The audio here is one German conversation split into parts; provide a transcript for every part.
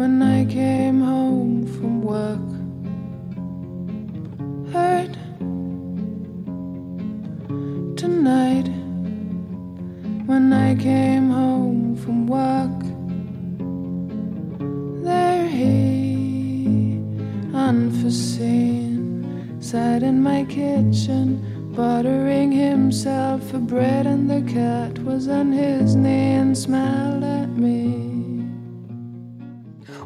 when I came home from work. Hurt tonight when I came home from work. There he, unforeseen, sat in my kitchen, buttering himself a bread, and the cat was on his knee and smiled at me.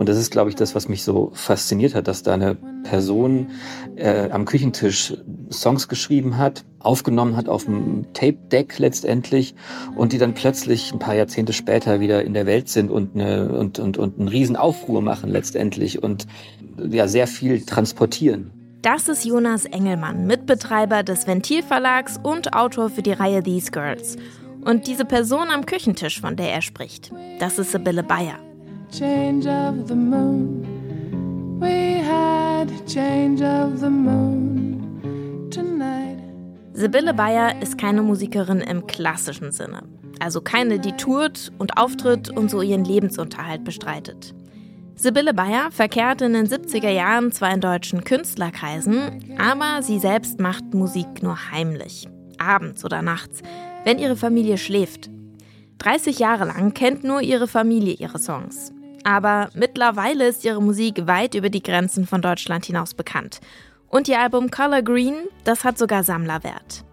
Und das ist, glaube ich, das, was mich so fasziniert hat, dass da eine Person äh, am Küchentisch Songs geschrieben hat, aufgenommen hat auf dem Tape-Deck letztendlich und die dann plötzlich ein paar Jahrzehnte später wieder in der Welt sind und, eine, und, und, und einen riesen Aufruhr machen letztendlich und ja sehr viel transportieren. Das ist Jonas Engelmann, Mitbetreiber des Ventilverlags und Autor für die Reihe These Girls. Und diese Person am Küchentisch, von der er spricht, das ist Sibylle Bayer change of the moon. We had change of the moon tonight. Sibylle Bayer ist keine Musikerin im klassischen Sinne. Also keine, die tourt und auftritt und so ihren Lebensunterhalt bestreitet. Sibylle Bayer verkehrt in den 70er Jahren zwar in deutschen Künstlerkreisen, aber sie selbst macht Musik nur heimlich. Abends oder nachts, wenn ihre Familie schläft. 30 Jahre lang kennt nur ihre Familie ihre Songs. Aber mittlerweile ist ihre Musik weit über die Grenzen von Deutschland hinaus bekannt. Und ihr Album Color Green, das hat sogar Sammlerwert.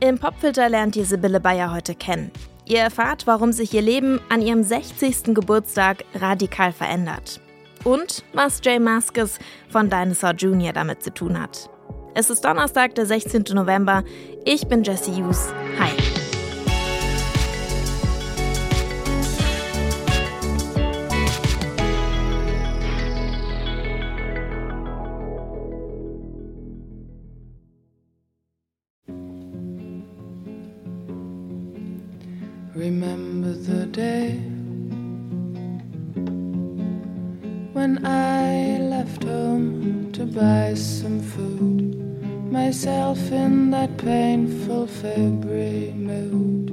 Im Popfilter lernt ihr Sibylle Bayer heute kennen. Ihr erfahrt, warum sich ihr Leben an ihrem 60. Geburtstag radikal verändert. Und was Jay Maskus von Dinosaur Jr. damit zu tun hat. Es ist Donnerstag, der 16. November. Ich bin Jesse Hughes. Hi. I left home to buy some food, myself in that painful February mood.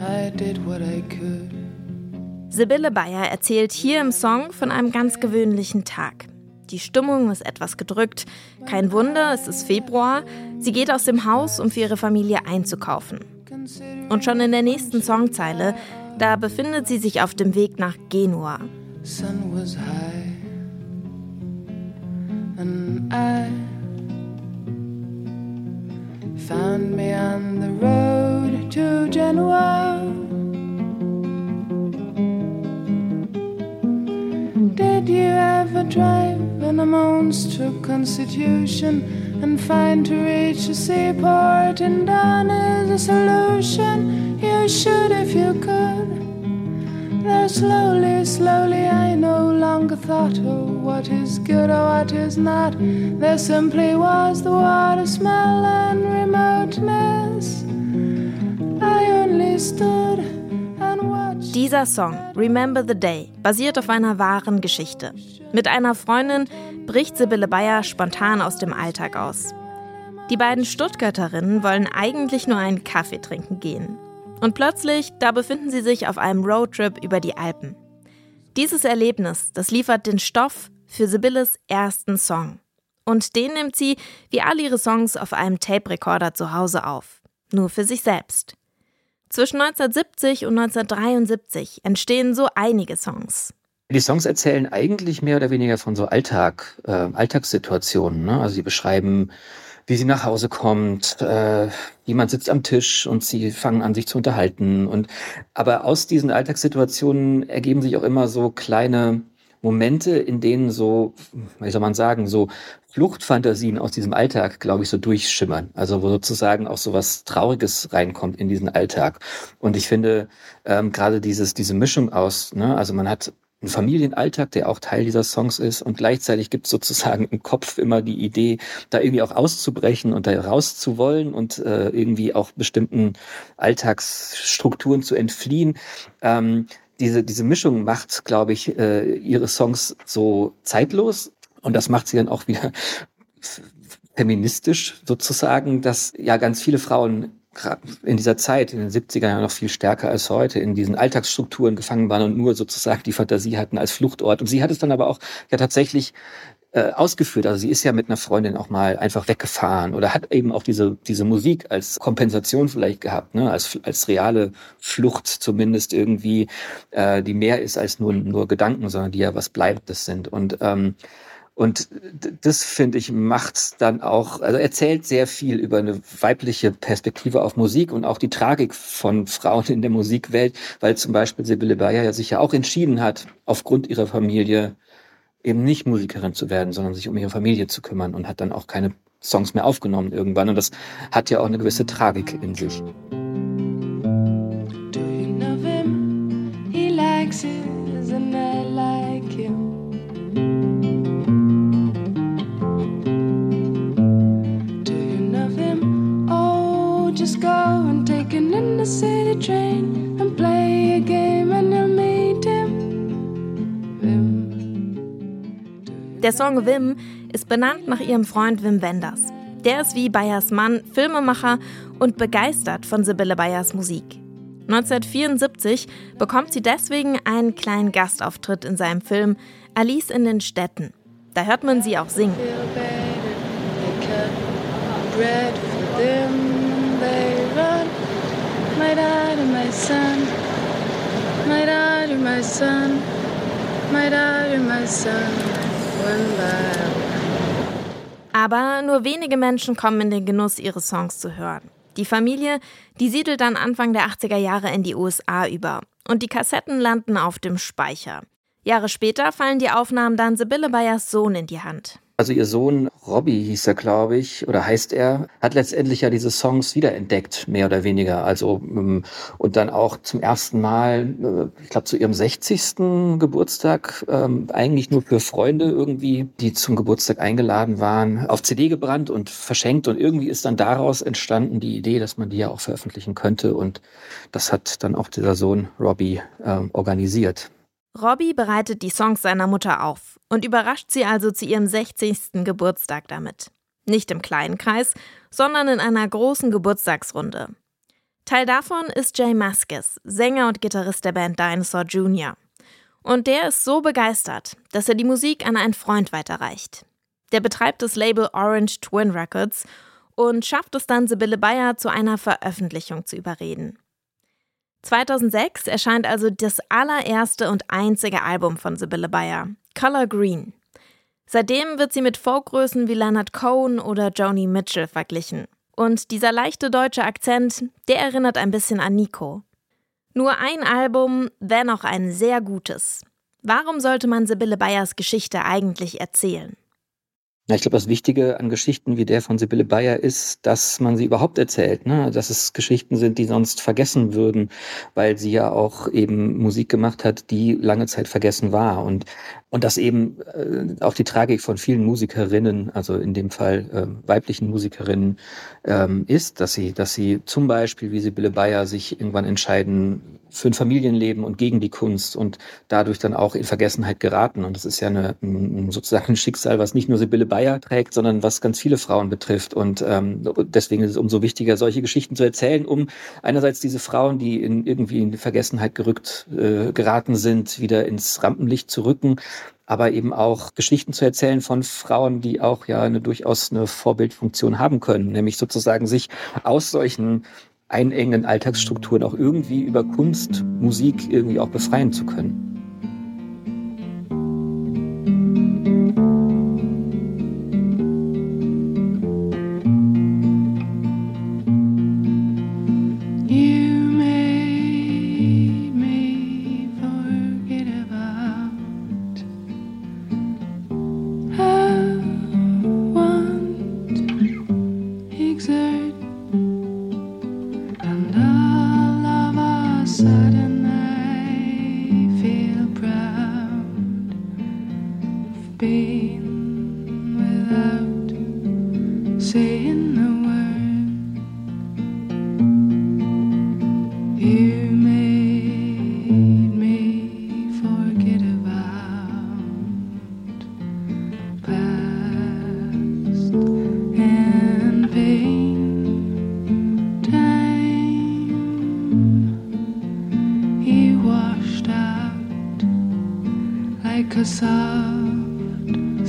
I did what I could. Sibylle Bayer erzählt hier im Song von einem ganz gewöhnlichen Tag. Die Stimmung ist etwas gedrückt. Kein Wunder, es ist Februar. Sie geht aus dem Haus, um für ihre Familie einzukaufen. Und schon in der nächsten Songzeile, da befindet sie sich auf dem Weg nach Genua. Sun was high and I found me on the road to Genoa. Did you ever drive in a monster constitution? and find to reach a seaport and done is a solution. You should if you could. There slowly, slowly, I no longer thought, oh, what is good or what is not. There simply was the water smell and remoteness. I only stood Dieser Song, Remember the Day, basiert auf einer wahren Geschichte. Mit einer Freundin bricht Sibylle Bayer spontan aus dem Alltag aus. Die beiden Stuttgarterinnen wollen eigentlich nur einen Kaffee trinken gehen. Und plötzlich, da befinden sie sich auf einem Roadtrip über die Alpen. Dieses Erlebnis, das liefert den Stoff für Sibylles ersten Song. Und den nimmt sie, wie all ihre Songs, auf einem Tape-Rekorder zu Hause auf. Nur für sich selbst. Zwischen 1970 und 1973 entstehen so einige Songs. Die Songs erzählen eigentlich mehr oder weniger von so Alltag, äh, Alltagssituationen. Ne? Also sie beschreiben, wie sie nach Hause kommt, äh, jemand sitzt am Tisch und sie fangen an, sich zu unterhalten. Und aber aus diesen Alltagssituationen ergeben sich auch immer so kleine Momente, in denen so, wie soll man sagen, so Fluchtfantasien aus diesem Alltag, glaube ich, so durchschimmern. Also wo sozusagen auch so was Trauriges reinkommt in diesen Alltag. Und ich finde ähm, gerade dieses diese Mischung aus, ne, also man hat einen Familienalltag, der auch Teil dieser Songs ist. Und gleichzeitig gibt es sozusagen im Kopf immer die Idee, da irgendwie auch auszubrechen und da rauszuwollen und äh, irgendwie auch bestimmten Alltagsstrukturen zu entfliehen. Ähm, diese, diese Mischung macht, glaube ich, äh, ihre Songs so zeitlos und das macht sie dann auch wieder feministisch sozusagen, dass ja ganz viele Frauen in dieser Zeit, in den 70er Jahren noch viel stärker als heute, in diesen Alltagsstrukturen gefangen waren und nur sozusagen die Fantasie hatten als Fluchtort. Und sie hat es dann aber auch ja tatsächlich äh, ausgeführt. Also sie ist ja mit einer Freundin auch mal einfach weggefahren oder hat eben auch diese, diese Musik als Kompensation vielleicht gehabt, ne? als, als reale Flucht zumindest irgendwie, äh, die mehr ist als nur, nur Gedanken, sondern die ja was Bleibendes sind. Und ähm, und das, finde ich, macht dann auch, also erzählt sehr viel über eine weibliche Perspektive auf Musik und auch die Tragik von Frauen in der Musikwelt, weil zum Beispiel Sibylle Bayer ja sich ja auch entschieden hat, aufgrund ihrer Familie eben nicht Musikerin zu werden, sondern sich um ihre Familie zu kümmern und hat dann auch keine Songs mehr aufgenommen irgendwann. Und das hat ja auch eine gewisse Tragik in sich. Der Song Wim ist benannt nach ihrem Freund Wim Wenders. Der ist wie Bayers Mann Filmemacher und begeistert von Sibylle Bayers Musik. 1974 bekommt sie deswegen einen kleinen Gastauftritt in seinem Film Alice in den Städten. Da hört man sie auch singen. My daughter, my son, my daughter, my son. Aber nur wenige Menschen kommen in den Genuss, ihre Songs zu hören. Die Familie, die siedelt dann Anfang der 80er Jahre in die USA über. Und die Kassetten landen auf dem Speicher. Jahre später fallen die Aufnahmen dann Sibylle Bayers Sohn in die Hand. Also ihr Sohn Robbie hieß er, glaube ich, oder heißt er, hat letztendlich ja diese Songs wiederentdeckt, mehr oder weniger. Also ähm, und dann auch zum ersten Mal, äh, ich glaube zu ihrem 60. Geburtstag, ähm, eigentlich nur für Freunde irgendwie, die zum Geburtstag eingeladen waren, auf CD gebrannt und verschenkt. Und irgendwie ist dann daraus entstanden die Idee, dass man die ja auch veröffentlichen könnte. Und das hat dann auch dieser Sohn Robbie äh, organisiert. Robbie bereitet die Songs seiner Mutter auf und überrascht sie also zu ihrem 60. Geburtstag damit. Nicht im kleinen Kreis, sondern in einer großen Geburtstagsrunde. Teil davon ist Jay Maskis, Sänger und Gitarrist der Band Dinosaur Jr. Und der ist so begeistert, dass er die Musik an einen Freund weiterreicht. Der betreibt das Label Orange Twin Records und schafft es dann, Sibylle Bayer zu einer Veröffentlichung zu überreden. 2006 erscheint also das allererste und einzige Album von Sibylle Bayer, Color Green. Seitdem wird sie mit Folkgrößen wie Leonard Cohen oder Joni Mitchell verglichen. Und dieser leichte deutsche Akzent, der erinnert ein bisschen an Nico. Nur ein Album, wenn auch ein sehr gutes. Warum sollte man Sibylle Bayers Geschichte eigentlich erzählen? Ja, ich glaube, das Wichtige an Geschichten wie der von Sibylle Bayer ist, dass man sie überhaupt erzählt, ne? dass es Geschichten sind, die sonst vergessen würden, weil sie ja auch eben Musik gemacht hat, die lange Zeit vergessen war. Und und dass eben äh, auch die Tragik von vielen Musikerinnen, also in dem Fall äh, weiblichen Musikerinnen, ähm, ist, dass sie, dass sie zum Beispiel, wie Sibylle Bayer, sich irgendwann entscheiden für ein Familienleben und gegen die Kunst und dadurch dann auch in Vergessenheit geraten. Und das ist ja eine, ein, sozusagen ein Schicksal, was nicht nur Sibylle Bayer trägt, sondern was ganz viele Frauen betrifft. Und ähm, deswegen ist es umso wichtiger, solche Geschichten zu erzählen, um einerseits diese Frauen, die in, irgendwie in Vergessenheit gerückt äh, geraten sind, wieder ins Rampenlicht zu rücken aber eben auch Geschichten zu erzählen von Frauen, die auch ja eine durchaus eine Vorbildfunktion haben können, nämlich sozusagen sich aus solchen einengenden Alltagsstrukturen auch irgendwie über Kunst, Musik irgendwie auch befreien zu können.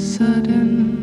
Sudden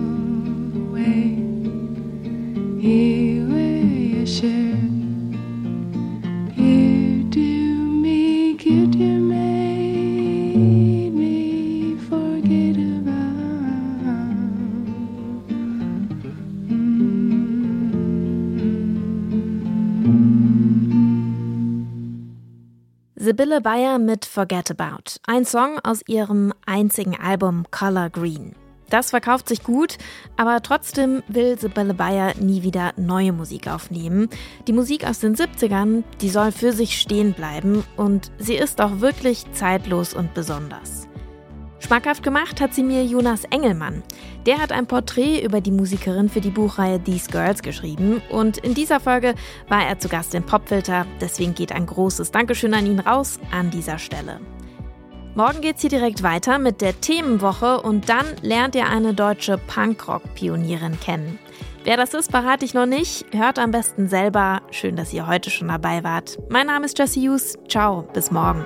Sibylle Bayer mit Forget About. Ein Song aus ihrem einzigen Album Color Green. Das verkauft sich gut, aber trotzdem will Sibylle Bayer nie wieder neue Musik aufnehmen. Die Musik aus den 70ern, die soll für sich stehen bleiben und sie ist auch wirklich zeitlos und besonders. Schmackhaft gemacht hat sie mir Jonas Engelmann. Der hat ein Porträt über die Musikerin für die Buchreihe These Girls geschrieben und in dieser Folge war er zu Gast in Popfilter, deswegen geht ein großes Dankeschön an ihn raus an dieser Stelle. Morgen geht's hier direkt weiter mit der Themenwoche und dann lernt ihr eine deutsche Punkrock-Pionierin kennen. Wer das ist, verrate ich noch nicht. Hört am besten selber. Schön, dass ihr heute schon dabei wart. Mein Name ist Jessie Hughes. Ciao, bis morgen.